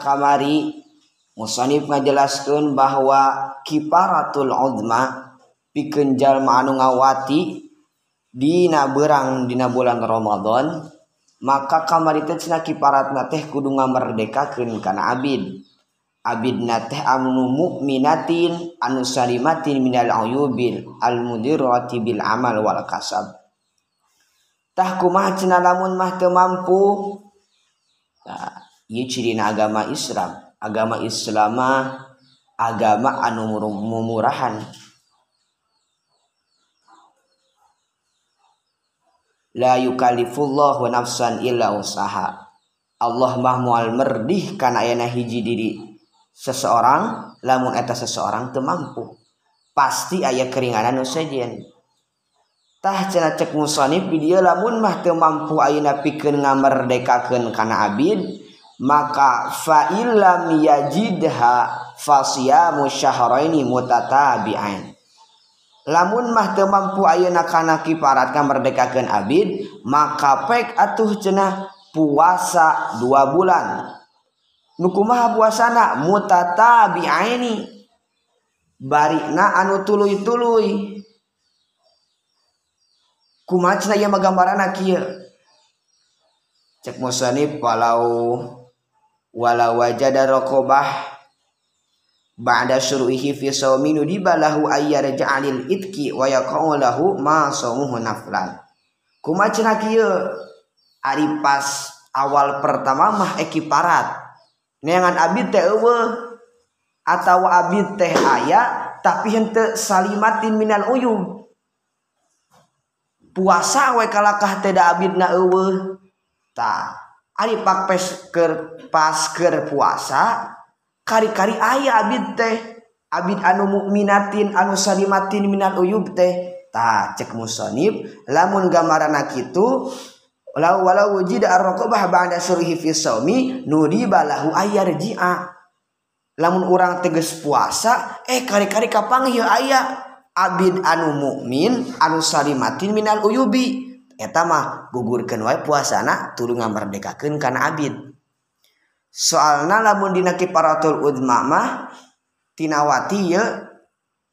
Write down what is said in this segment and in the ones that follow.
kamari. Musonib ngajelaskan bahwa kiparatul uzma pikeun jalma anu ngawati dina berang dina bulan Ramadan maka kamari teh cenah kiparatna teh kudu ngamerdekakeun kana abid. Abid teh anu mukminatin anu salimatin minal ayubil al mudirrati bil amal wal kasab. Tah kumaha cenah lamun mah teu mampu? Nah, ieu cirina agama Islam. Agama Islam agama anu mumurahan. La yukallifullahu nafsan illa usaha. Allah mah moal merdih kana ayana hiji diri seseorang lamun eta seseorang teu mampu. Pasti aya keringanan nu sejen. Tah cenah cek musannif di lamun mah teu mampu ayeuna pikeun ngamerdekakeun kana abid maka fa'ilam yajidha fasiyamu syahraini mutatabi'ain. Lamun mah teu mampu ayeuna kana kiparat merdekakeun abid maka pek atuh cenah puasa dua bulan. Nu kumaha puasana? Mutatabi'aini. Barina anu tuluy-tuluy. Kumaha cenah ieu magambaranna kieu? Cek musanif walau walau wajada raqabah ba'da syuruhi fi sawmi nudibalahu ayyarja anil itki wa yaqulu lahu ma sawmuhu naflan. Kumacna kieu ari pas awal pertama mah ekiparat. Neangan abid teh eueuh atawa abid teh aya tapi henteu salimatin minal uyub. Puasa we kalakah teh da abidna eueuh? Tah Ari pakpes ke pasker puasa kari-kari ayah Abid teh. Abid anu mukminatin anu salimatin minal uyub teh. Ta cek musonib lamun gambaran itu walau walau wujud arrokobah ba'da surhi fi saumi nudi balahu ayar ji'a lamun orang teges puasa eh kari-kari kapang hieu ayah abid anu mukmin anu salimatin minal uyubi. etamah gugurkan wa puasana turun merdekakan karena Abid. Soalnya lamun dina kiparatul udma mah tinawati ya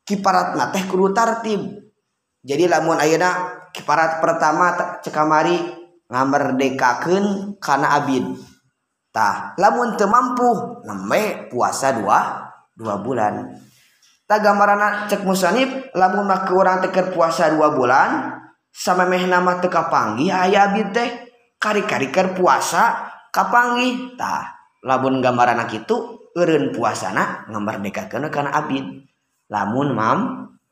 kiparat teh kudu tartib. Jadi lamun ayeuna kiparat pertama cekamari ngamerdekakeun kana abid. Tah lamun teu mampu nembe puasa dua dua bulan. Tah gambaranna cek musanib lamun mah urang teker puasa dua bulan sama meh nama teka panggi aya abid teh? Kari-kariker puasa kapanggi tah labun gambar anak itu eureun puasana gambar kana abid lamun mam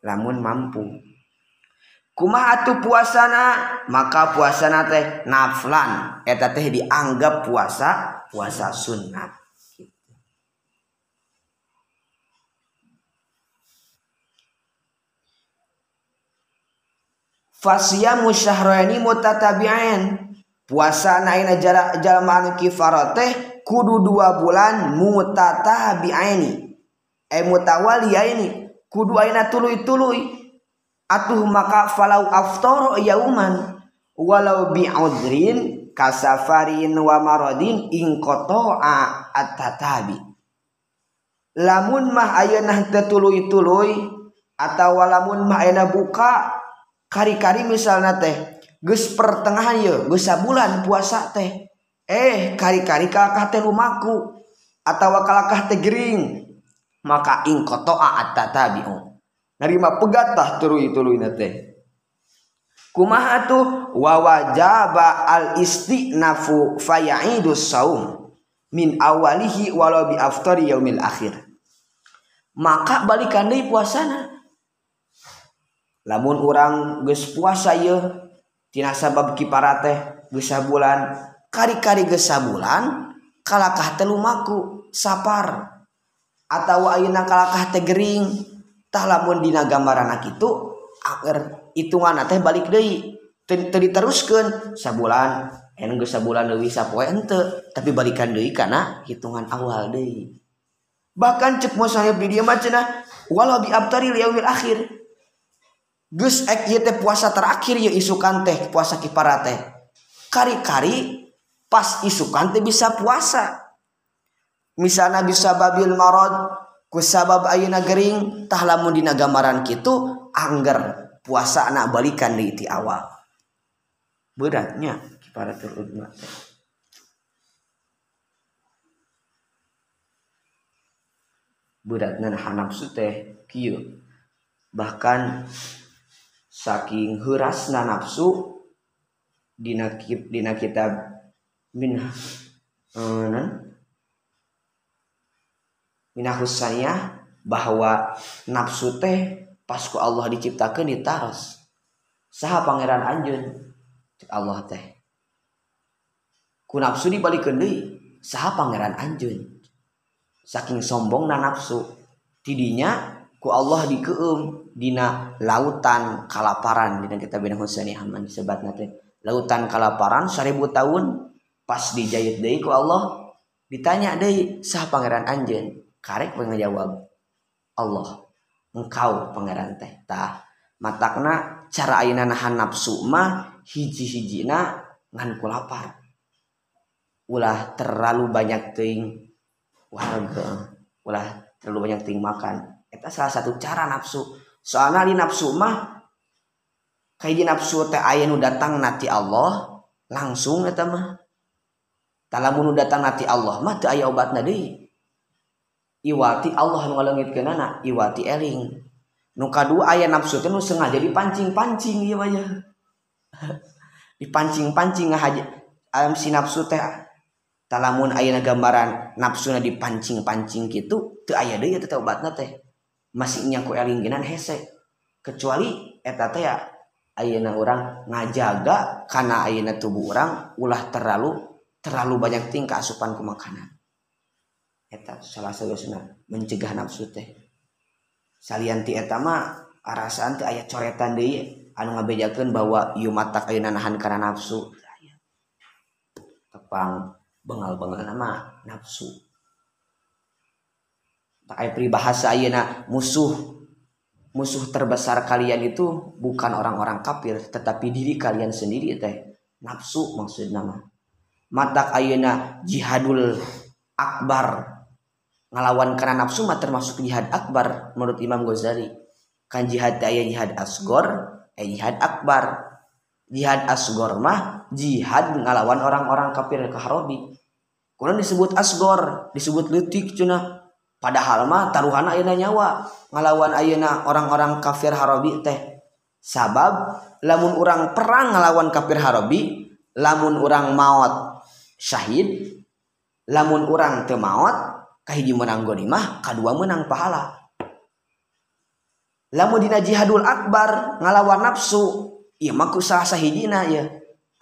lamun mampu. Kumaha atuh puasana? Maka puasana teh naflan. Eta teh dianggap puasa puasa sunnah. fasiyamu musyahroeni mutatabi'an. Puasa naina jarak jalmaan kifarat teh kudu dua bulan mutatabi'aini. Eh mutawaliaini kudu aina tuluy-tuluy. Atuh maka falau aftoro yauman walau bi'udrin kasafarin wa maradin ingkoto'a at-tatabi. Lamun mah ayeuna teu tuluy-tuluy atawa lamun mah ayeuna buka kari-kari misalnya teh geus pertengahan ye geus sabulan puasa teh. Eh kari-kari kalakah teh lumaku atau kalakah teh gering. Maka ing kotoa atatabiu narima pegatah tului tului teh. Kumaha tuh? Wa wajaba al istinafu faya'idus saum. Min awalihi walau bi aftari yaumil akhir. Maka balikan deui puasana lamun orang ges puasa ye tina sabab kipara teh gesa bulan kari-kari gesa bulan kalakah telumaku sapar. Atau ayeuna kalakah teh gering. Tah lamun dina gambaran itu agar hitungan teh balik deui. Teu diteruskeun sabulan. Enu geus sabulan leuwih sapoe ente tapi balikan deui kana hitungan awal deui. Bahkan cek mau sayap di dia mah walau bi abtari liawil akhir. Geus ek teh puasa terakhir ya isukan teh puasa kiparat teh. Kari-kari pas isukan teh bisa puasa. Misalnya bisa babil marad kusabab ayeuna gering tah lamun dina gambaran kitu angger puasa anak balikan di iti awal. Beratnya para ulama beratnya nafsu teh kieu. Bahkan saking hurasna nafsu dina dina kitab min uh, minahus bahwa nafsu teh pasku Allah diciptakan di taros saha pangeran anjun Allah teh. Ku nafsu dibalik deui saha pangeran anjun saking sombong na nafsu tidinya ku Allah dikeum dina lautan kalaparan. Dina kita bina Husani Haman disebat nate lautan kalaparan seribu tahun pas dijahit deui ku Allah ditanya deui saha pangeran anjun karek ngejawab Allah engkau pangeran teh. Tah matakna cara ayeuna nahan nafsu mah hiji-hijina ngan kulapar ulah terlalu banyak ting warga ulah terlalu banyak ting makan itu salah satu cara nafsu. Soalnya di nafsu mah kayak di nafsu teh aya nu datang nati Allah langsung eta mah. Talamun nu datang nati Allah mah teu aya obatna deui. Iwati Allah ngalengitkeun anak iwati eling. Nu kadua nafsu teh nu sengaja dipancing-pancing ieu mah dipancing-pancing ngahaja alam si nafsu teh. Talamun aya gambaran nafsuna dipancing-pancing gitu teu aya deui teh obatna teh masihnya ku elingginan hese. Kecuali eta teh ya ayeuna urang ngajaga karena ayeuna tubuh orang ulah terlalu terlalu banyak tingkah asupan ku makanan eta salah salusna mencegah nafsu teh. Salian ti eta mah arasaan teh aya coretan deui anu ngabejakeun bahwa ieu matak ayeuna nahan karena nafsu. Tepang bengal-bengal nama nafsu. Tak aya peribahasa ayeuna musuh musuh terbesar kalian itu bukan orang-orang kafir tetapi diri kalian sendiri teh. Nafsu maksud nama matak ayeuna jihadul akbar. Ngalawan karena nafsu mah termasuk jihad akbar menurut Imam Ghazali. Kan jihad ayat jihad asgor eh jihad akbar. Jihad asgor mah jihad ngalawan orang-orang kafir kaharobi kurang disebut asgor disebut letik cuna padahal mah taruhan ayeuna nyawa ngalawan ayeuna orang-orang kafir harobi teh. Sabab lamun orang perang ngalawan kafir harobi lamun orang maut syahid lamun orang teu maut kahiji menang mah kedua menang pahala. Lamun dina jihadul akbar ngalawan nafsu ieu mah ku salah sahijina ya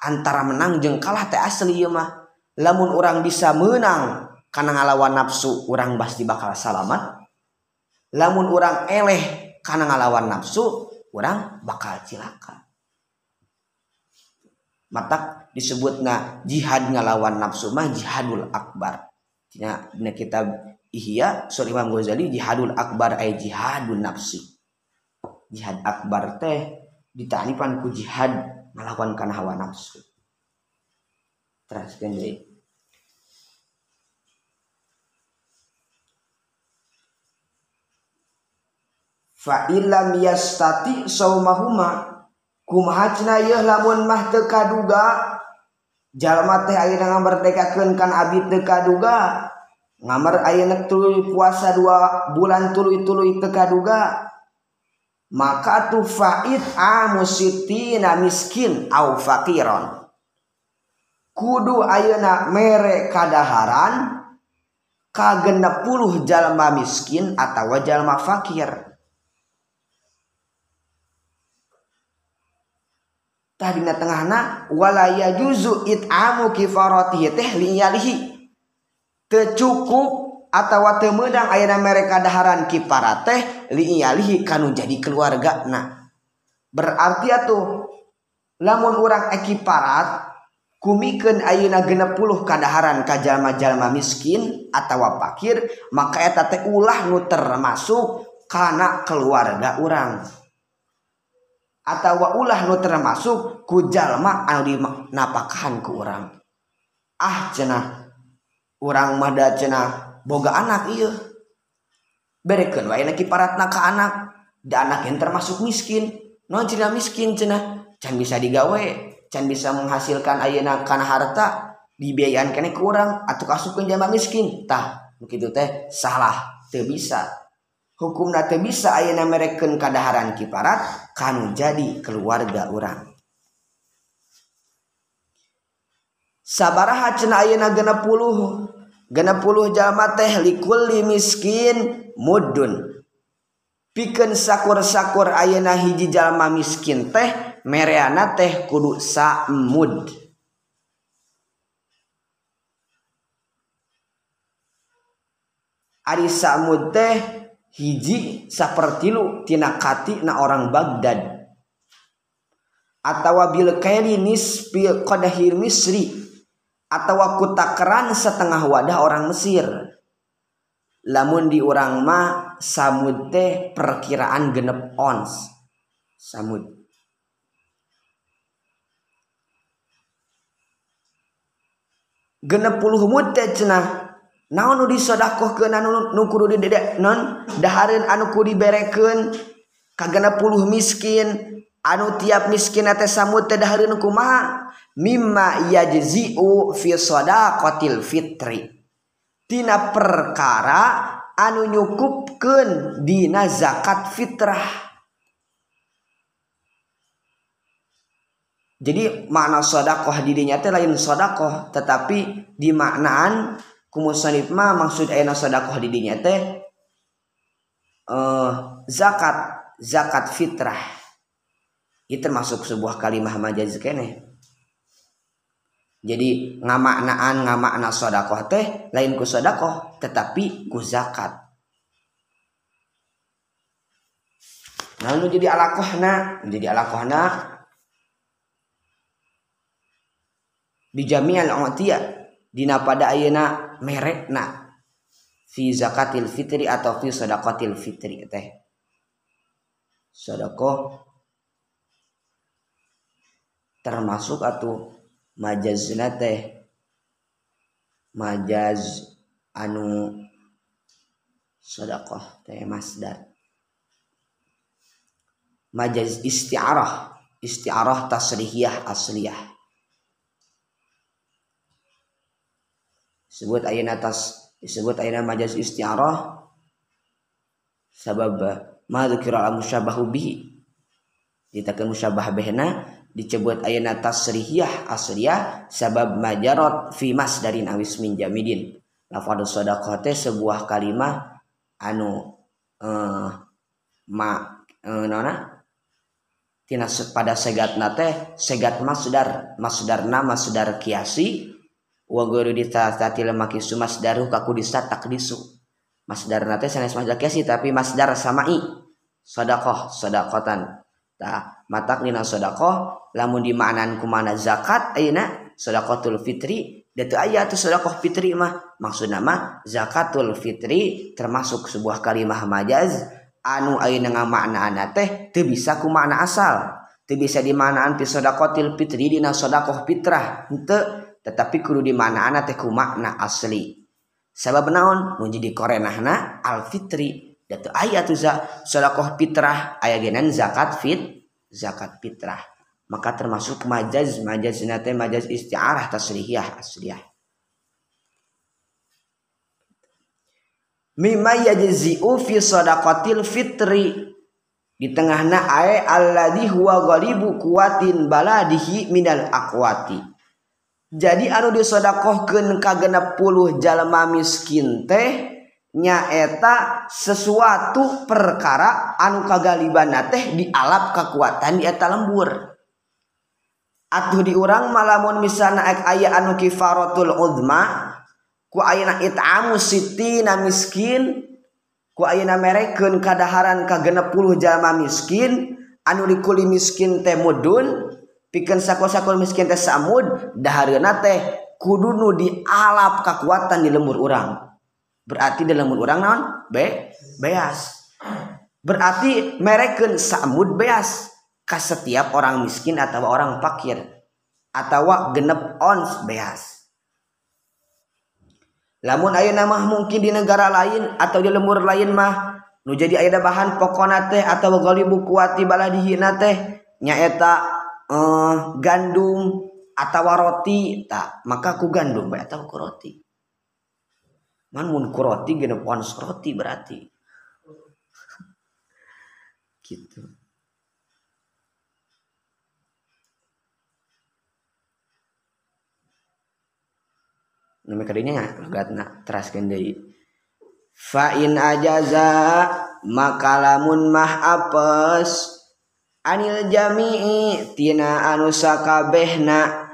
antara menang jeung kalah teh asli ieu mah. Lamun orang bisa menang karena ngalawan nafsu orang pasti bakal selamat lamun orang eleh karena ngalawan nafsu orang bakal cilaka mata disebutna jihad ngalawan nafsu mah jihadul akbar Tina dina kitab Ihya sur Imam Ghazali jihadul akbar ay jihadun nafsi. Jihad akbar teh ditanipan ku jihad melawan kana hawa nafsu. Teruskeun deui. Fa illam yastati saumahuma kumahacna yeuh lamun mah teu kaduga jalma teh ayeuna ngamerdekakeun kan abid teu kaduga ngamar ayeuna tuluy puasa dua bulan tuluy tuluy teu kaduga maka tu faid amusitina miskin au fakiron kudu ayeuna mere kadaharan ka puluh jalma miskin atau jalma fakir tadi na tengahna walaya juzu it'amu kifaratihi teh liyalihi teu cukup atawa teu meudang ayeuna mereka daharan kifarat teh liyalihi kanu jadi keluarga nah berarti atuh lamun urang ekiparat kumikeun ayeuna 60 kadaharan ka jalma-jalma miskin atawa fakir maka eta teh ulah nu termasuk kana keluarga urang. atau ulah nu termasuk ku jalma anu napakahan ku orang ah cenah orang mada cenah boga anak iya berekan wae lagi paratna ke anak. Da anak yang termasuk miskin. Non cenah miskin cenah. Can bisa digawe can bisa menghasilkan ayeuna kana harta dibiayaan kene kurang atau kasupkeun jama miskin. Tah begitu teh salah teu bisa. hukum nate bisa ayeuna mereken kadaharan kiparat kanu jadi keluarga orang sabaraha cenah ayeuna 60 60 jalma teh likulli miskin mudun. Pikeun sakur-sakur ayeuna hiji jalma miskin teh mereana teh kudu samud Ari samud teh hiji sapertilutina kati na orang Baghdad. Atau bil kairi nisfil qadahir Misri. Atau kutakeran setengah wadah orang Mesir. Lamun di urang mah samud teh perkiraan genep ons. Samud. Genep puluh mut teh cenah naon dishodaqoh ke nondarin anuku dibereken kagena puluh miskin anu tiap miskin tehdahma mimma yajiutil fitritina perkara anu nyukupken dina zakat fitrah. Jadi makna shodaqoh dirinya teh lain shodaqoh tetapi dimaknaan kumusonif mah maksud ayana sodakoh dirinya teh? Uh, zakat zakat fitrah. Itu termasuk sebuah kalimah majaz kene. Jadi ngamaknaan ngamakna sodakoh teh lain ku sodakoh tetapi ku zakat. Lalu jadi alakohna menjadi alakohna di jami'al umatiyah dina pada ayana merekna fi zakatil fitri atau fi sodakotil fitri teh. Sodakoh termasuk atau majazna teh majaz anu sedekah teh masdar. Majaz isti'arah isti'arah tasrihiyah asliyah disebut ayat atas disebut ayat majaz isti'arah. Sabab ma al musyabahu bihi. Ditakan musyabah behna disebut ayana tasrihiyah asliyah sabab majarot fi dari awis min jamidin. Lafadz sadaqah teh sebuah kalimah anu eh ma eh, nona? Tina pada segat nate segat masdar masdarna masdar kiasi wa guru ditatil lemak Masdaru kaku disatak disu Masdar nate sanes masdar kiasi tapi masdar samai sodakoh sodakotan. Ta matak dina sodakoh lamun di dimaknan kumana zakat ayeuna sodakotul fitri. Datu ayat tu sodakoh fitri mah. Maksud nama zakatul fitri termasuk sebuah kalimah majaz. Anu ayeuna ngamaknaan teh teu bisa ku makna asal. Teu bisa dimaknaan pi sodakotil fitri dina sodakoh fitrah henteu tetapi kudu di mana teh ku makna asli. Sabab naon? Mun jadi korenahna al fitri Datu ayat tu sodakoh fitrah ayat genan zakat fit zakat fitrah. Maka termasuk majaz majaz nate majaz istiarah tasrihiyah asliyah. Mimma yajzi'u fi sadaqatil fitri. Di tengahna ae alladhi huwa ghalibu kuwatin baladihi minal aqwati jadi anu disodaqohkan ka genep puluh jalma miskin teh nyaeta sesuatu perkara anu kagalibana teh di alap kekuatan dieta lembur. Atuh diurang malamun misalnya aya anu kifarotul udma ku ayana itamu sitina miskin ku ayana mereken kadaharan ka genep puluh jalma miskin anu dikuli miskin teh mudun piken sako-sakkur miskin teh samud dahareuna teh kudu nu dialap kekuatan di lembur urang. Berarti di lemur orang naon? Be beas. Berarti mereken samud beas ke setiap orang miskin atau orang fakir atau genep ons beas. Lamun ayeuna nama mungkin di negara lain atau di lemur lain mah nu jadi ayana bahan pokona teh atau golibu kuati baladihi teh nyaeta eh, gandum atau roti. Tak maka ku gandum atau ku roti. Man mun ku roti genep roti berarti. Gitu. Nama kadinya logatna teraskeun deui fa in ajaza maka lamun mah apes anil jami'i tina anu sakabehna.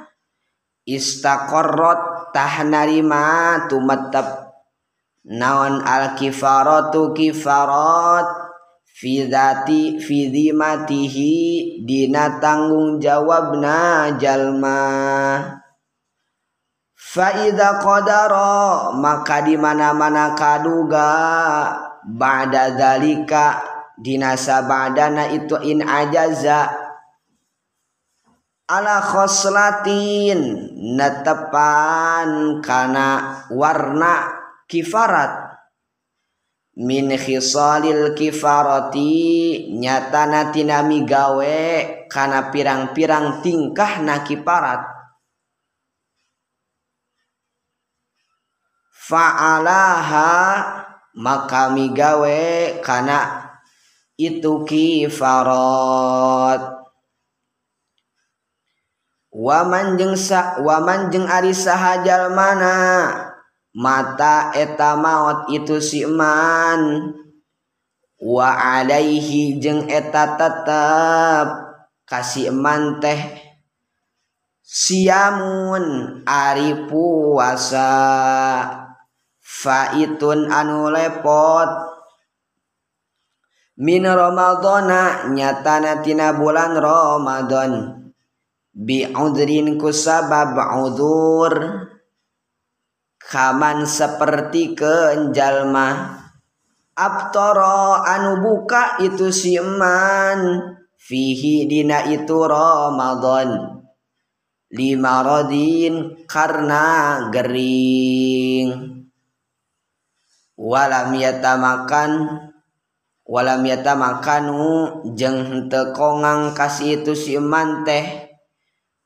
Istaqarrat tah narima tumatab naon al kifaratu kifarat fi dzati fi dhimatihi dina tanggung jawabna jalma. Faida qadara maka di mana-mana kaduga. Ba'da dzalika dinasa ba'dana itu in ajaza. Ala khoslatin netepan kana warna kifarat. Min khisalil kifarati nyatana tina migawe kana pirang-pirang tingkah na kifarat. Fa'alaha maka migawe kana itu kifarat. Waman jeng sa, waman jeng ari sahajal mana? Mata eta maut itu si man. Wa alaihi jeng eta tetep. Kasih eman teh siamun ari puasa. Faitun anu lepot. Min ramadhana nyatana tina bulan Ramadan bi udrin ku sabab udur kaman seperti kenjalma abtara anu buka itu siman fihi dina itu Ramadan lima rodin karena gering. Walam yatamakan walam yata makanu jeung henteu kongang kasih itu si eman teh.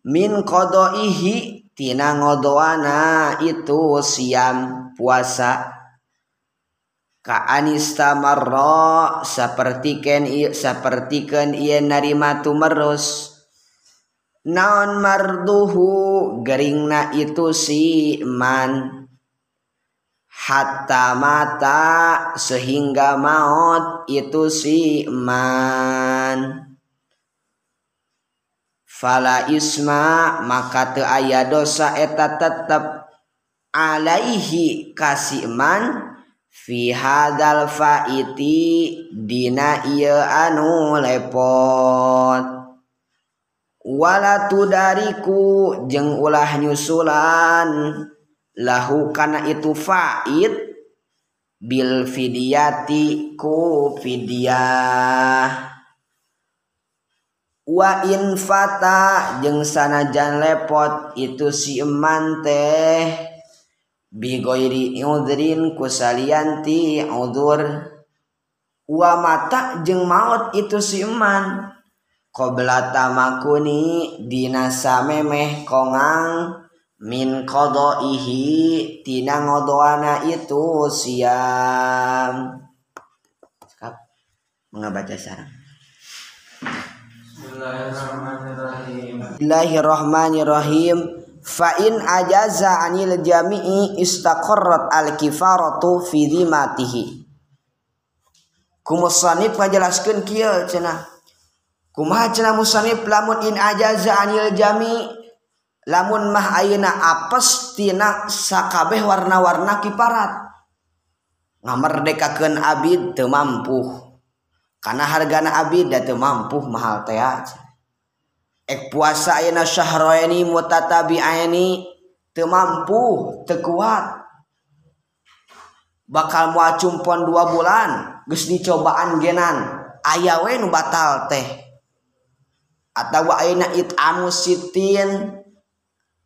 Min qadaihi tina ngodoana itu siam puasa. Ka anista marra sapertikeun sapertikeun ieu narima tumerus. Naon marduhu geringna itu si iman hatta mata sehingga maut itu si man. Fala isma maka teu aya dosa eta tetep alaihi kasih man. Fi hadal faiti dina ieu anu lepot. Wala tudariku jeung ulah nyusulan. Lahu kana itu faid bil fidyati ku fidyah. Wa in fata jeung sanajan lepot itu si eman teh. Bi goiri udrin kusalianti udur. Wa mata jeung maut itu si eman. Qabla tamakuni dina samemeh kongang min qadaihi tina ngodoana itu siam. Skap. mengabaca sarang Bismillahirrahmanirrahim. Fa in ajaza anil jami'i istaqarrat al kifaratu fi dhimatihi. Kumusannif ngajelaskeun kieu cenah. Kumaha cenah musannif lamun in ajaza anil jami' lamun mah ayeuna apes tina sakabeh warna-warna kiparat. Ngamerdekakeun abid teu mampu karena hargana abid da teu mampu mahal teh aja. Ek puasa ayeuna syahroeni mutatabi'aini teu mampu teu kuat. Bakal moal cumpon dua bulan geus dicobaan genan. Aya we nu batal teh. Atawa ayeuna itamu sitin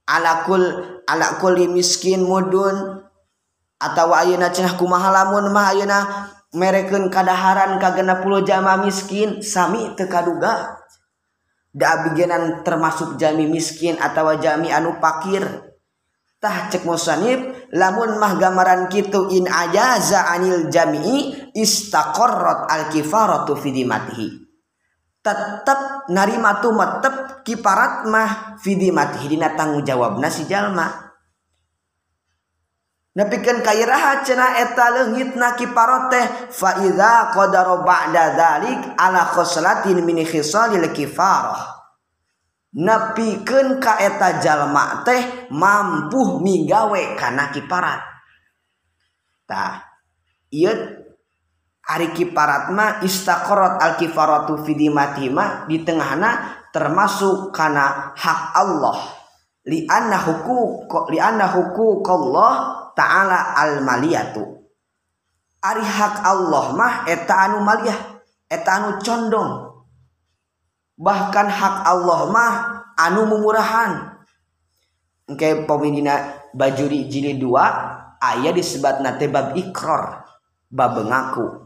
alakul alakuli miskin mudun atau ayeuna cenah kumaha lamun mah ayeuna merekeun kadaharan ka 60 jama miskin sami teu kaduga. Da abigenan termasuk jami miskin atau jami anu pakir. Tah cek musanib lamun mah gambaran kitu in ajaza anil jami'i istaqarrat al kifaratu fi dimatihi tetep narima tuh metep kiparat mah vidi mati dina tanggung jawab nasi jalma. Nepikeun kairaha cenah eta leungitna kiparot teh fa idza qadara ba'da dzalik ala khoslatin min khisalil kifarah. Nepikeun ka eta jalma teh mampu migawe kana kiparat. Tah ieu ari kiparat mah istaqarat al kifaratu fi dimati mah di tengahna termasuk kana hak Allah. Li anna huquq li anna huquq Allah ta'ala al maliyatu ari hak Allah mah eta anu maliyah eta anu condong. Bahkan hak Allah mah anu mumurahan. Engke pemindina bajuri jilid dua ayah disebut nate bab ikrar bab ngaku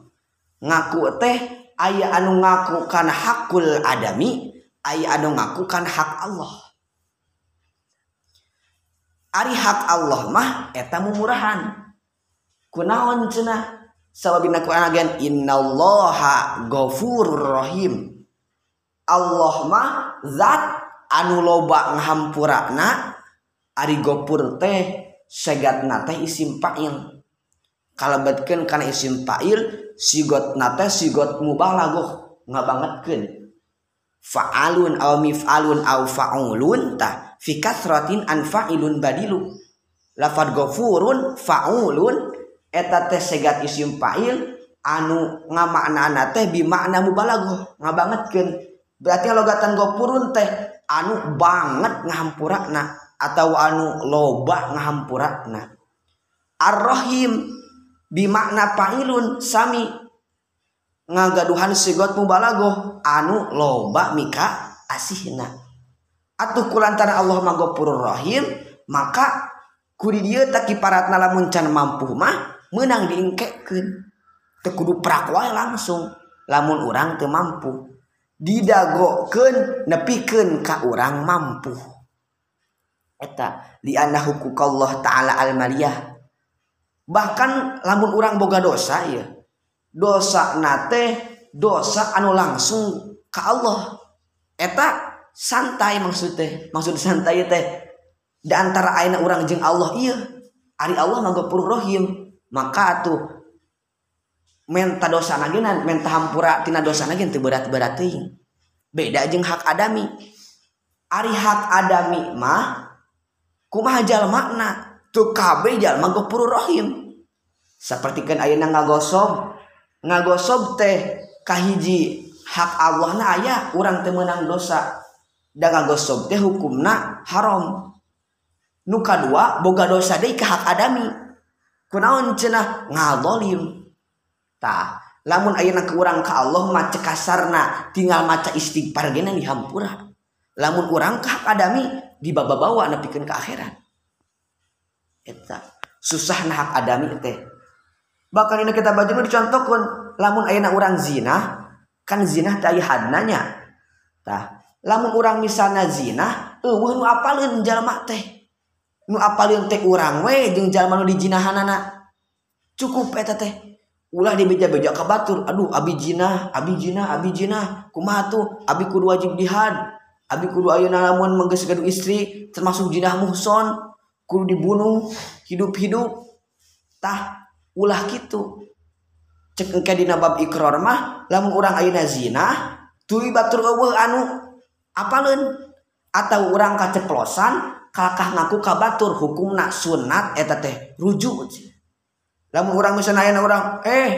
ngaku teh aya anu ngaku kan hakul adami aya anu ngaku kan hak Allah. Ari hak Allah mah eta mumurahan. Kunaon cenah? Sababina Quran agen innallaha ghafurur rahim. Allah mah zat anu loba ngahampurana ari gopur teh segatna teh isim fa'il. Kalebetkeun kana isim fa'il sigot nate sigot mubah lagu banget kan faalun aw mifalun aw faulun tah fi kasratin an failun badilu. Lafad gofurun faulun eta teh segat isim fa'il anu ngamaknana teh bi bimakna mubalago ngabangetkeun. Berarti logatan gofurun teh anu banget ngahampurakna atau anu loba ngahampurakna arrohim bimakna Pailun Sami ngagaduhan sigot mubalago anu loba mika asihna. Atuh kulantara Allah magopurur rahim maka kuri dia taki paratna lamun can mampu mah menang diingkekkeun. Teu kudu prakwa langsung lamun urang teu mampu. Didagokeun nepikeun ka urang mampu. Eta li anna Allah taala al maliyah bahkan lamun orang boga dosa ya dosa nate dosa anu langsung ke Allah. Eta santai maksud teh maksud santai teh. Di antara aina orang jeng Allah iya. Ari Allah ngagepur rohim. Maka tuh menta dosa naginan menta hampura tina dosa nagin teu berat-berat beda jeng hak adami. Ari hak adami mah kumaha jalmana tukabe jalma gopur Rohim. Seperti kan A ngagosob. Ngagosob teh kahiji hak Allah na ayah orang temenang dosa. Dan ngagosob teh hukumna haram. Nuka dua boga dosa deh ke hak Adami. Kunaon cenah? Ngalimtah lamun ayeuna kurang ke Allah maca kasarna tinggal maca istighfar gena dihampura. Lamun kurang ke hak Adami di baba bawa nepikeun ka akhirat. eta. Susah nah hak adami teh. Bahkan ini kita baju dicontohkan lamun ayana orang zina kan zina teh hadnanya. Tah lamun orang misalnya zina eueuh nu apalin jalma teh. Nu apalin teh urang we jeung jalma nu dijinahanana. Cukup eta teh. Ulah dibeja-beja ke batur. Aduh abi jinah abi jinah abi jinah. Kumaha tuh? Abi kudu wajib jihad. Abi kudu ayeuna lamun menggeus gaduh istri termasuk jinah muhson. kudu dibunuh hidup-hidup. Tah ulah gitu cek engke dina bab ikrar mah lamun urang ayeuna zina tuluy batur eueuh anu apaleun? Atau urang kaceplosan kakak ngaku ka batur hukumna sunat eta teh rujuk lamun urang misalnya ayeuna urang eh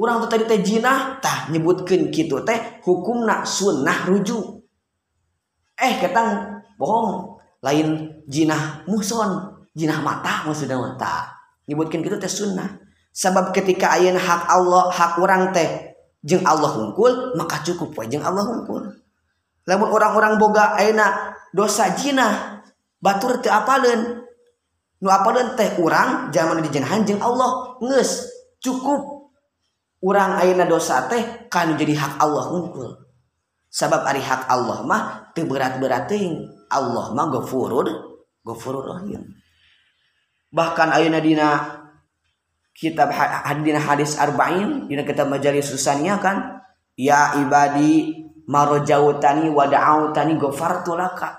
urang tuh tadi teh zina. Tah nyebutkeun kitu teh hukumna sunnah rujuk. Eh ketang bohong. lain jinah muson jinah mata maksudnya mata nyebutkan gitu teh sunnah. Sebab ketika ayeuna hak Allah hak orang teh jeng Allah hungkul maka cukup we jeng Allah hungkul lamun orang-orang boga ayeuna dosa jinah batur teu apaleun? Nu apaleun teh urang jaman dijengahan jeung Allah nges cukup. Orang ayeuna dosa teh kan jadi hak Allah hungkul sabab ari hak Allah mah teu berat-berat Allah mah ghafurur ghafurur rahim. Bahkan ayeuna dina kitab hadina hadis arba'in dina kitab majalis susania kan ya ibadi marojautani wa da'autani ghafartu laka.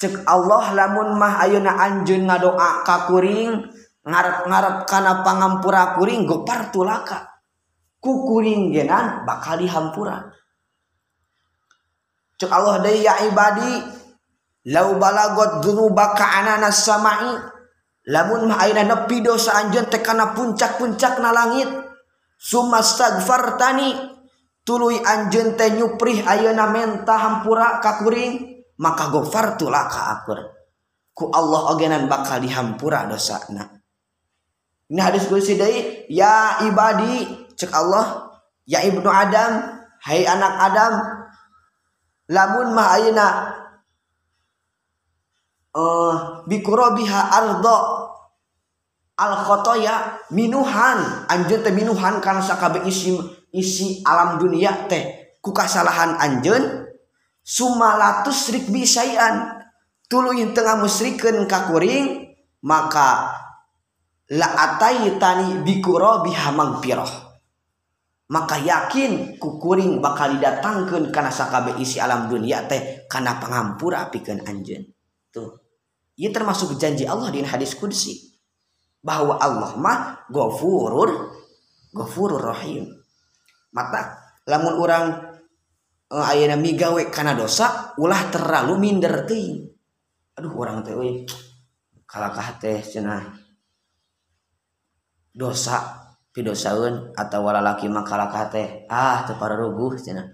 Cek Allah lamun mah ayeuna anjeun ngadoa ka kuring ngarep-ngarep kana pangampura kuring ghafartu laka. Ku kuring genan bakal dihampura. Cek Allah deui ya ibadi lau balagot guru baka anak samai. Lamun aina nepi dosa anjeun teh kana puncak-puncak na langit. Sumastagfartani tuluy anjeun teh nyuprih ayeuna menta hampura ka kuring maka gofartu laka akur. Ku Allah ogenan bakal dihampura dosana. Ini hadis kursi deui ya ibadi cek Allah ya ibnu adam hai anak adam lamun mah ayeuna Eh, uh, bikurobiha ardo al khotoya minuhan. Anjeun teh minuhan kana sakabe isi isi alam dunia teh. Ku kasalahan anjeun sumalatus rik bisaian tuluy tengah musyrikeun ka kuring maka la ataitani bikuro bihamang piroh maka yakin kukuring bakal didatangkan karena sakabe isi alam dunia teh karena pengampura pikan anjen tuh. Ini termasuk janji Allah di hadis kudsi bahwa Allah mah gofurur gofurur rahim. Mata lamun orang uh, ayana migawe karena dosa ulah terlalu minder ting aduh orang teh euy kalakah teh cenah. Dosa pidosaun atau walalaki makalakah teh. Ah teu ruguh cenah.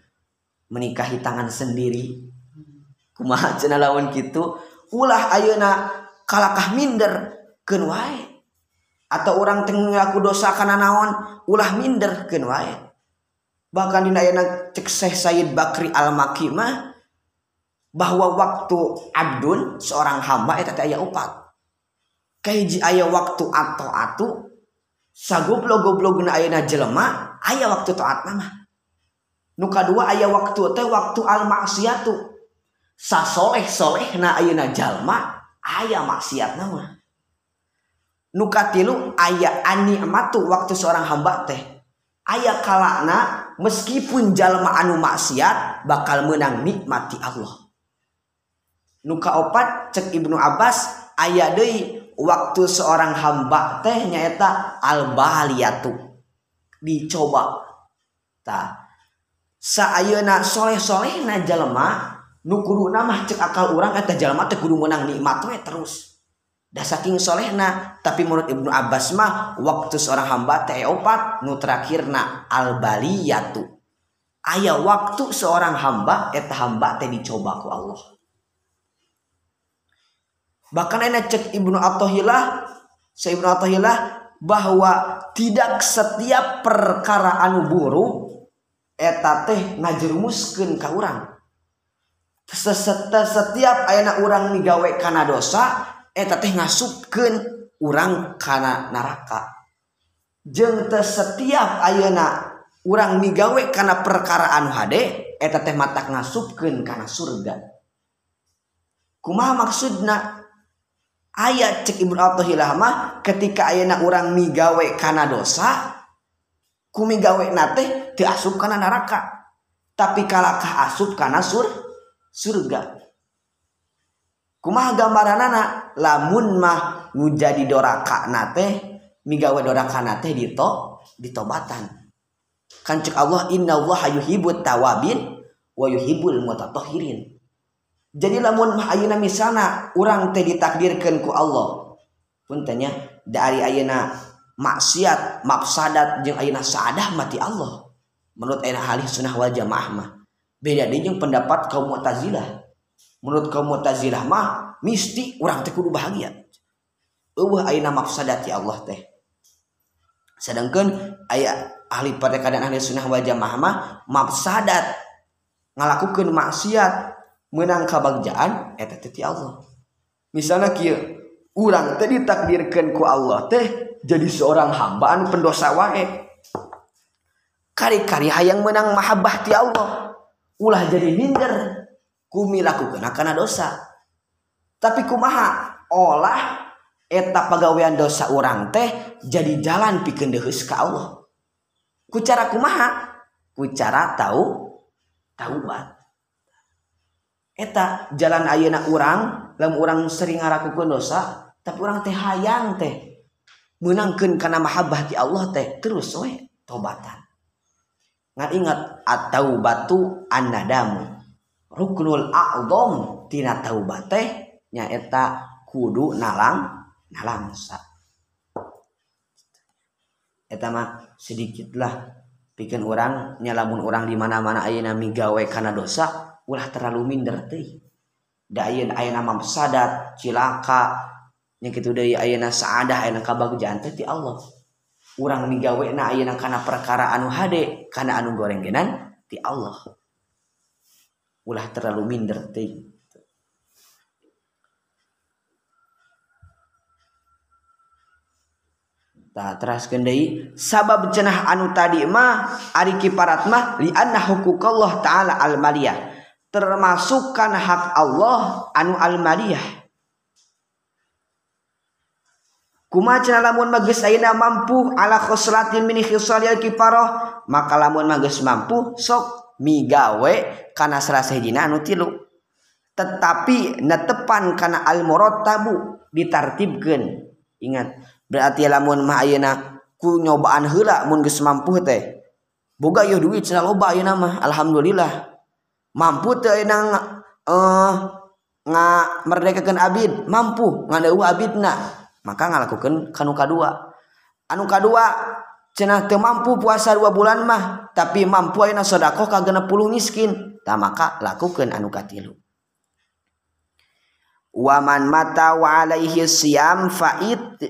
Menikahi tangan sendiri. Kumaha cenah lawan kitu ulah ayeuna kalakah minder keun wae. Atau orang tengah ngaku dosa karena naon ulah minder keun wae. Bahkan dina ayeuna cek Syekh Said Bakri Al-Maki mah bahwa waktu abdun seorang hamba eta teh aya upat. Kahiji aya waktu atau atu sagoblog-goblogna ayeuna jelema aya waktu taat mah nu kadua aya waktu teh waktu al maksiatu sasoleh-soleh na ayeuna jalma aya maksiat nama nuka tilu aya ani anikmatu waktu seorang hamba teh. Aya kalana meskipun jalma anu maksiat bakal menang nikmati Allah. Nuka opat cek Ibnu Abbas aya deui waktu seorang hamba teh nyaeta al-baliyatu dicoba. Tah saayeuna soleh-soleh na jalma nukuru namah cek akal orang eta jalma teh kudu menang nikmat we terus. Dah saking solehna tapi menurut Ibnu Abbas mah waktu seorang hamba teh opat nu terakhirna al baliyatu aya waktu seorang hamba eta hamba teh dicoba ku Allah. Bahkan enak cek Ibnu Athaillah saya Ibnu Athaillah bahwa tidak setiap perkara anu buruk eta teh ngajerumuskeun ka urang. setiap ayana orang migawe karena dosa eta teh ngasupken orang karena neraka. Jengte setiap ayena orang migawei karena perkaraan hade eta teh mata ngasupken karena surga. Kuma maksudna? Ayat cek Ibnu Athaillah ketika ayana orang migawe karena dosa kumigawe nate teu asup karena neraka. Tapi kalakah asup karena surga surga. Kumaha gambaranana? Lamun mah ngujadi doraka nate migawe doraka nate dito ditobatan. Kan cek Allah inna Allah yuhibbut tawabin wa yuhibbul mutatahhirin jadi lamun mah ayeuna misalna urang teh ditakdirkeun ku Allah. Puntanya dari ayeuna maksiat mafsadat jeung ayeuna saadah mati Allah. Menurut ayeuna halih sunnah wal jamaah mah beda dengan pendapat kaum Mu'tazilah. Menurut kaum Mu'tazilah mah misti orang teh kudu bahagia. Eueuh ayeuna mafsadat ya Allah teh. Sedangkan aya ahli pada keadaan ahli sunnah wal jamaah mah mafsadat. Ngalakukeun maksiat menang kabagjaan eta teh Allah. Misalnya kieu urang teh ditakdirkan ku Allah teh jadi seorang hambaan pendosa wae. Kari-kari hayang menang mahabbah ti Allah. ulah jadi minder. Kumi lakukan karena dosa. Tapi kumaha? Olah eta pegawaian dosa orang teh jadi jalan pikeun dehus ka Allah. Ku cara kumaha? Ku cara tahu taubat. Eta jalan ayeuna orang dalam orang sering ngarakukeun dosa tapi orang teh hayang teh. Menangkan karena mahabbah di Allah teh terus we tobatan ingat atau batu anadamu ruknul Adom tina taubat teh nyaeta kudu nalang nalang sa eta mah sedikit lah bikin orang nyalamun orang di mana-mana ayeuna migawe karena dosa ulah terlalu minder teh. Da ayeuna ayeuna mamsadat cilaka nya kitu deui ayeuna saadah ayeuna kabagjan teh ti Allah. Urang migawena ayeuna kana perkara anu hade kana anu gorenggenan ti Allah. Ulah terlalu minder teh. Tak teraskeun deui sabab cenah anu tadi mah ari kiparat mah li anna hukukallah taala al maliyah termasuk kan hak Allah anu al maliyah kumaca lamun magis aina mampu ala khoslatin min khisalil kifaroh maka lamun magis mampu sok migawe kana salah sahijina anu tilu. Tetapi netepan kana al murattabu ditartibkeun. Ingat berarti lamun mah ayeuna ku nyobaan heula mun geus mampu teh. Boga yeuh duit cenah loba ayeuna mah alhamdulillah. Mampu teh ayeuna eh nga merdekakeun abid mampu ngadeuh abidna. Maka ngalakukan kanuka dua anuka dua cenah teu mampu puasa dua bulan mah tapi mampu ayeuna sedekah ka puluh miskin. Tak maka lakukan anu katilu. Waman mata wa alaihi siyam faid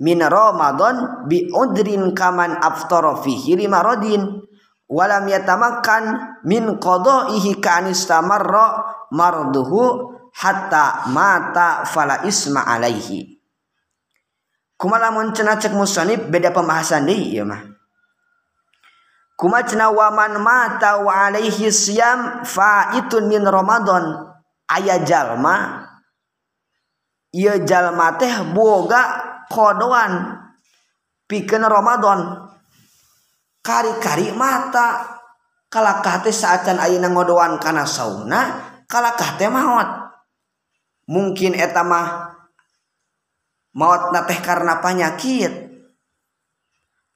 min ramadan bi udrin kaman aftara fihi lima rodin walam yatamakkan min qada'ihi ka anistamarra marduhu hatta mata fala isma alaihi kumalamun cenah cek musonib beda pembahasan deui ieu mah. Kuma cenah waman mata wa alaihi siyam faitun min ramadan. Aya jalma ieu jalma teh boga kodoan pikeun ramadan. Kari-kari mata kalakah teh saacan ayeuna ngodoan kana sauna kalakah teh maot? Mungkin eta mah maut na teh karena penyakit.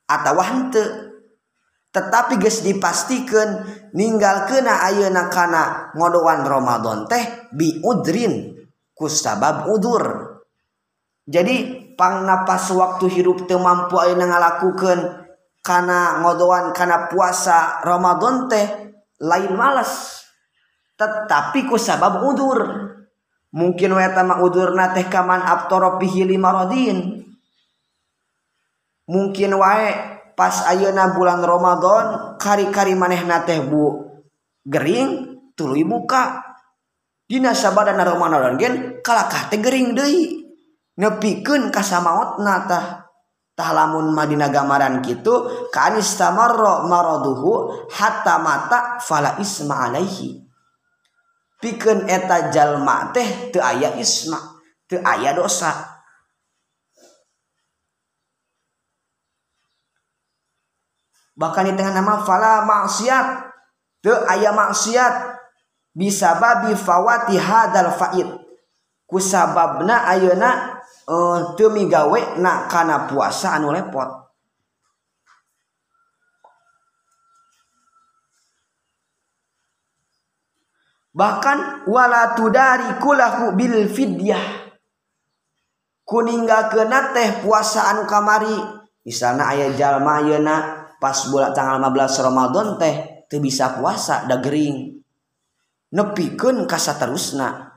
Atau hante tetapi guys dipastikan ninggal kena ayeuna kana ngodoan Ramadan teh biudrin ku sabab udur. Jadi pang napas waktu hidup teu mampu ayeuna ngalakukeun kana ngodoan kana puasa Ramadan teh lain malas tetapi ku sabab udur. mungkin wetama udurna teh kaman abtoro pihi lima rodin. Mungkin wae pas ayeuna bulan Ramadan kari-kari manehna teh bu gering tuluy buka. Dina sabadana Ramadan gen kalakah teh gering deui? Nepikeun ka samaotna tah. Tah lamun madina gamaran kitu ka anistamarra maraduhu hatta mata fala isma alaihi. pikeun eta jalma teh teu aya isma teu aya dosa. Bahkan di tengah nama fala maksiat. Teu aya maksiat. Bisa babi fawati hadal faid. Kusababna ayeuna uh, teu migawe na kana puasa anu lepot. bahkan wala tudari kulahu bil fidyah. Kuningga kena teh puasa anu kamari. Misalnya ayah jalma ayeuna pas bulan tanggal 15 Ramadan teh teu bisa puasa da gering nepikeun ka saterusna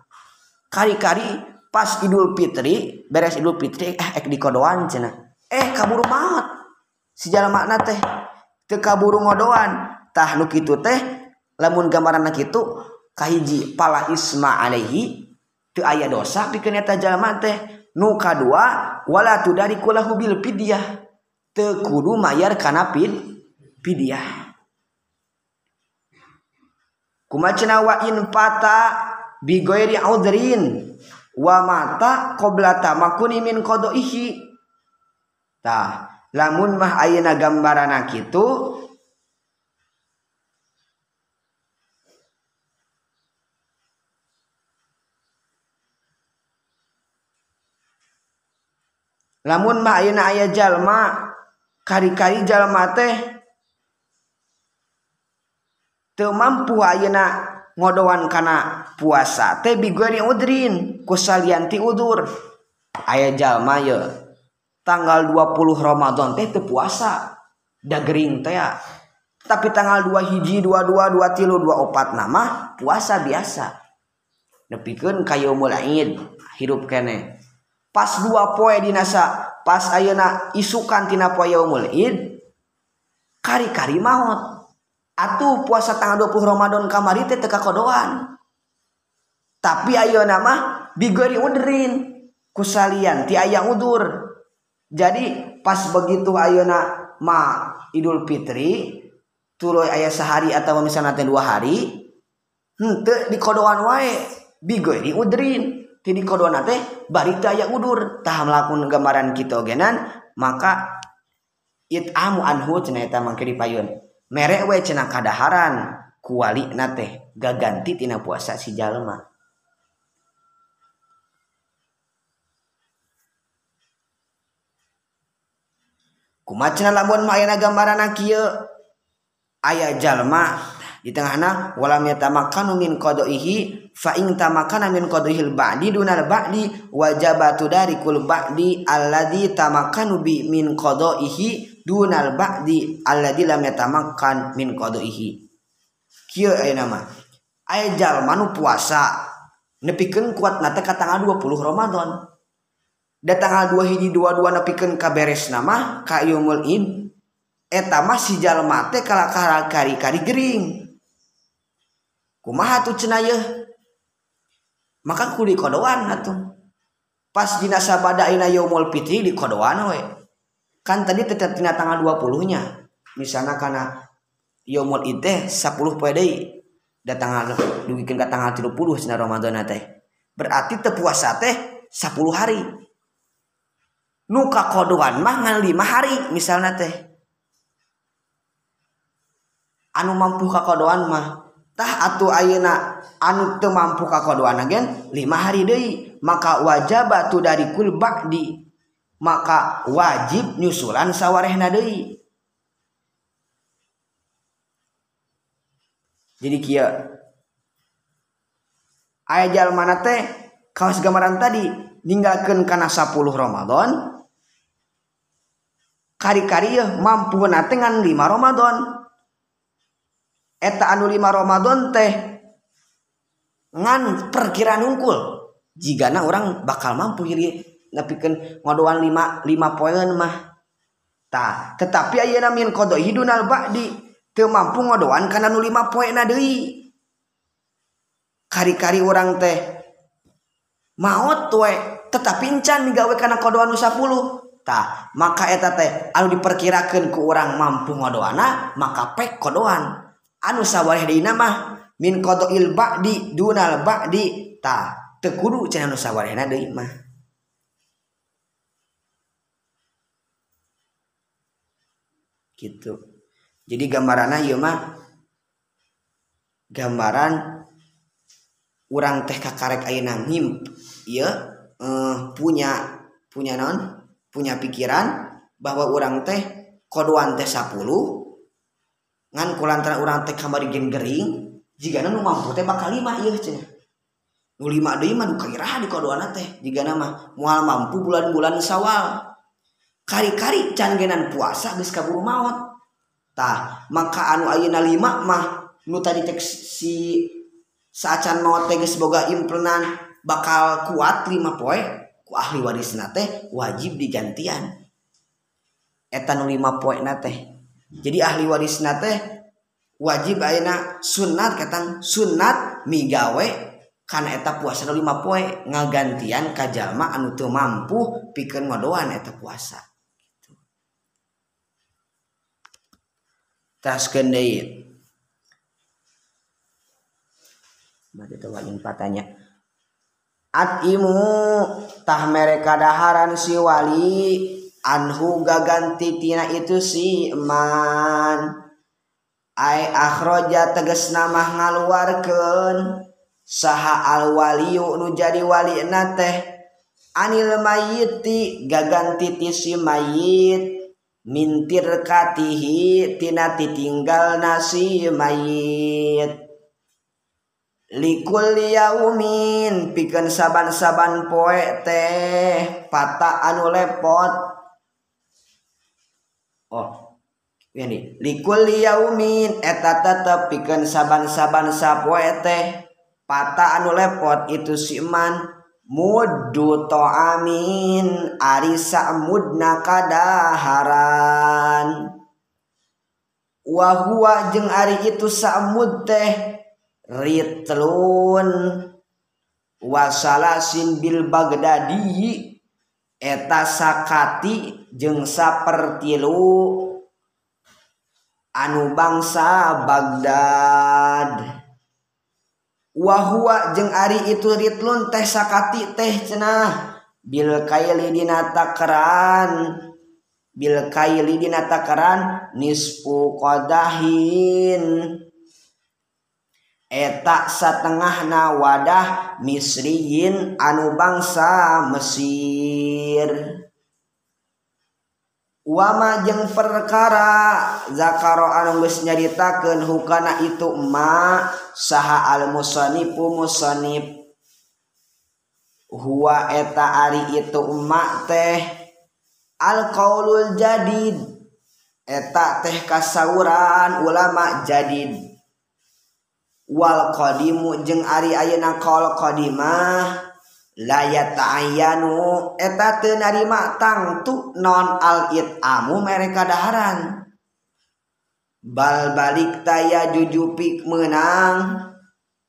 kari-kari pas Idul Fitri beres Idul Fitri eh ek dikodoan cenah. Eh kaburu maot. si jalma teh teu kaburu ngodoan. Tah nu kitu teh lamun gambaran kitu kahiji pala Isma Alaihi tuh aya dosa pikeun eta jalma teh. Nuka dua wala tu dari kulahu bil pidyah. Tekudu mayar kana pid pidyah. Kumacena wa in pata bigoiri audrin wa mata qoblata makuni min qadaihi. Tah lamun mah ayeuna gambarana kitu lamun mah ayeuna aya jalma kari-kari jalma teh teu mampu ayeuna ngodowan kana puasa teh bigori udrin kusalianti udur. Aya jalma ye tanggal 20 Ramadan teh teu puasa da gering teh tapi tanggal 2 hiji 22 23 24 nama puasa biasa. Nepikeun kayo mulai hidup kene. Pas dua poe dinasa pas ayeuna isukan tina poe yaumul id kari-kari maut atuh puasa tanggal 20 Ramadan kamari teh teka kodoan tapi ayeuna mah bigori udrin kusalian ti aya udur. Jadi pas begitu ayeuna ma Idul Fitri tuloy ayah sehari atau misalnya dua hari di kodoan wae bigori udrin jadi kodona teh barita ya udur. Tah melakukan gambaran kita genan maka it amu anhu cina eta mangke dipayun. Merek we cina kadaharan kuali nate gaganti tina puasa si jalma. Kumacana lamun mayana gambaran kieu? Aya jalma. di tengahna walam yatamakkanu min qada'ihi fa in tamakkana min qada'ihil ba'di dunal ba'di wajabatu darikul ba'di alladzi tamakkanu bi min qada'ihi dunal ba'di alladzi lam yatamakkan min qada'ihi. Kieu aya nama? Aya jalma nu puasa nepikeun kuat nate ka tanggal 20 Ramadan. Da tanggal 2 hiji 22 nepikeun ka beres nama ka yaumul id eta mah si jalma teh kalakari kari gering. kumaha tuh cenayeh maka ku di kodoan atuh. Pas dina sabada ina yaumul fitri di kodoan we. Kan tadi tetap tina tanggal 20 nya misalnya karena yaumul id teh 10 poe deui. Da tanggal dugikeun ka tanggal 30 cenah Ramadan teh. Berarti teu puasa teh 10 hari. Nu ka kodoan mah ngan 5 hari misalnya teh. Anu mampu ka kodoan mah tah atuh ayeuna anu teu mampu ka kodoana gen lima hari deui maka wajib batu dari kul ba'di maka wajib nyusulan sawarehna deui. Jadi kia aya jalmana teh kaos gambaran tadi ninggalkeun kana 10 Ramadan kari-kari mampu nate ngan 5 Ramadan eta anu 5 Ramadan teh ngan perkiraan unggul. Jika nah orang bakal mampu jadi nepikan ngodoan 5 5 poin mah. Ta tetapi ayeuna min qada hidunal ba'di teu mampu ngodoan kana nu 5 poena deui. Kari-kari orang teh maot we tetapi encan digawe kana kodoan nu 10 Ta, maka eta teh anu diperkirakan ku orang mampu ngodoana maka pek kodoan anu sawwarimah min koto ilbadi dunal Badi ta tekudu can anu sawarena deui mah. Gitu. Jadi gambarannya ieu mah gambaran orang teh kakarek ayeuna ngimp ieu eh, punya punya non punya pikiran bahwa orang teh kodoan teh 10 ngan kulantaran orang teh kamari gen gering jika nu mampu teh bakal lima iya cina nu lima deui mah nu kairah di kadoana teh jika nama mual mampu bulan-bulan sawal. Kari-kari canggenan puasa geus kaburu maot tah maka anu ayeuna lima mah nu tadi teh si saacan maot teh geus boga implenan bakal kuat lima poe ku ahli warisna teh wajib digantian. Eta nu lima poe na teh. jadi ahli warisna teh wajib ayeuna sunat katang sunat migawe karena eta puasa lima poe ngagantian kajama anu teu mampu pikeun ngodoan eta puasa gitu. Taskeun deui. Bade teu wain patanya. Atimu tah mereka daharan si wali anhu gaganti tina itu si man ay akhroja teges nama ngaluarkeun. Saha alwaliyu nu jadi wali teh. Anil mayiti gaganti ti si mayit. Mintir katihi tina titinggal nasi mayit. Likul yaumin pikeun saban-saban poe teh. Pata anu lepot. Oh ini likul yaumin eta tetep pikeun saban-saban sapoe teh. Pata anu lepot itu si iman muddu amin ari mudna kadaharan. Wa huwa jeung ari itu samud teh ritlun. Wasalasin bil bagdadi eta sakati jeung sapertilu anu bangsa Baghdad. Wahwa jeung Ari itu ritlun teh sakati teh cenah. Bil kaili kailidina takaran Bil kaili kailidina takaran nisfu qadahin. etak satengah na wadah misriyin anu bangsa Mesir. Wama jeng perkara zakaro anu geus nyaritakeun hukana itu ma saha al musanifu musanif. Huwa eta ari itu ma teh al qaulul jadid. Eta teh kasauran ulama jadid. wal qadimu jeung Ari ayeuna qol qadimah la yata'ayyanu eta teu narima tangtu non al itamu mere kadaharan. Bal balik taya jujupik menang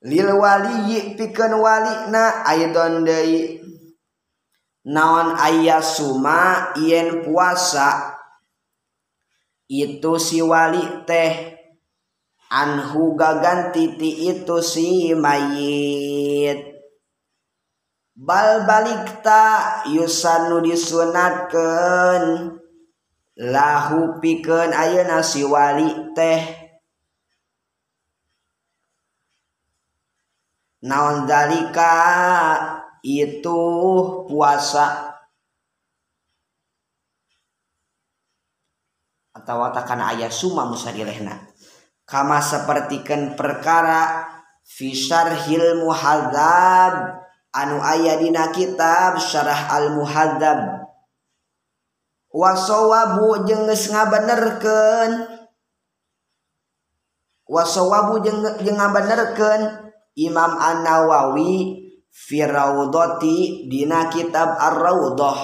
lil wali pikeun walina aidon deui. Naon aya suma yen puasa itu si wali teh anhu gaganti ti itu si mayit. Bal balikta yusanu disunatkeun. Lahu pikeun ayeuna si wali teh. Naon dalika itu puasa. Atau watakan ayah suma musa dilehna kama sepertikan perkara fisarhil muhadzab. Anu aya dina kitab syarah al muhadzab wasawabu jeung geus ngabenerkeun. Wasawabu jeung jeung ngabenerkeun. Imam An-Nawawi fi raudhati dina kitab ar-raudhah.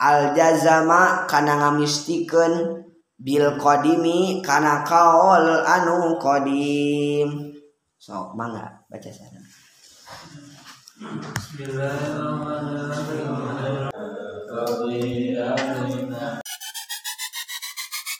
Al jazama kana ngamistikeun bil qadimi kana kaul anu qadim. Sok mangga baca sana Bismillahirrahmanirrahim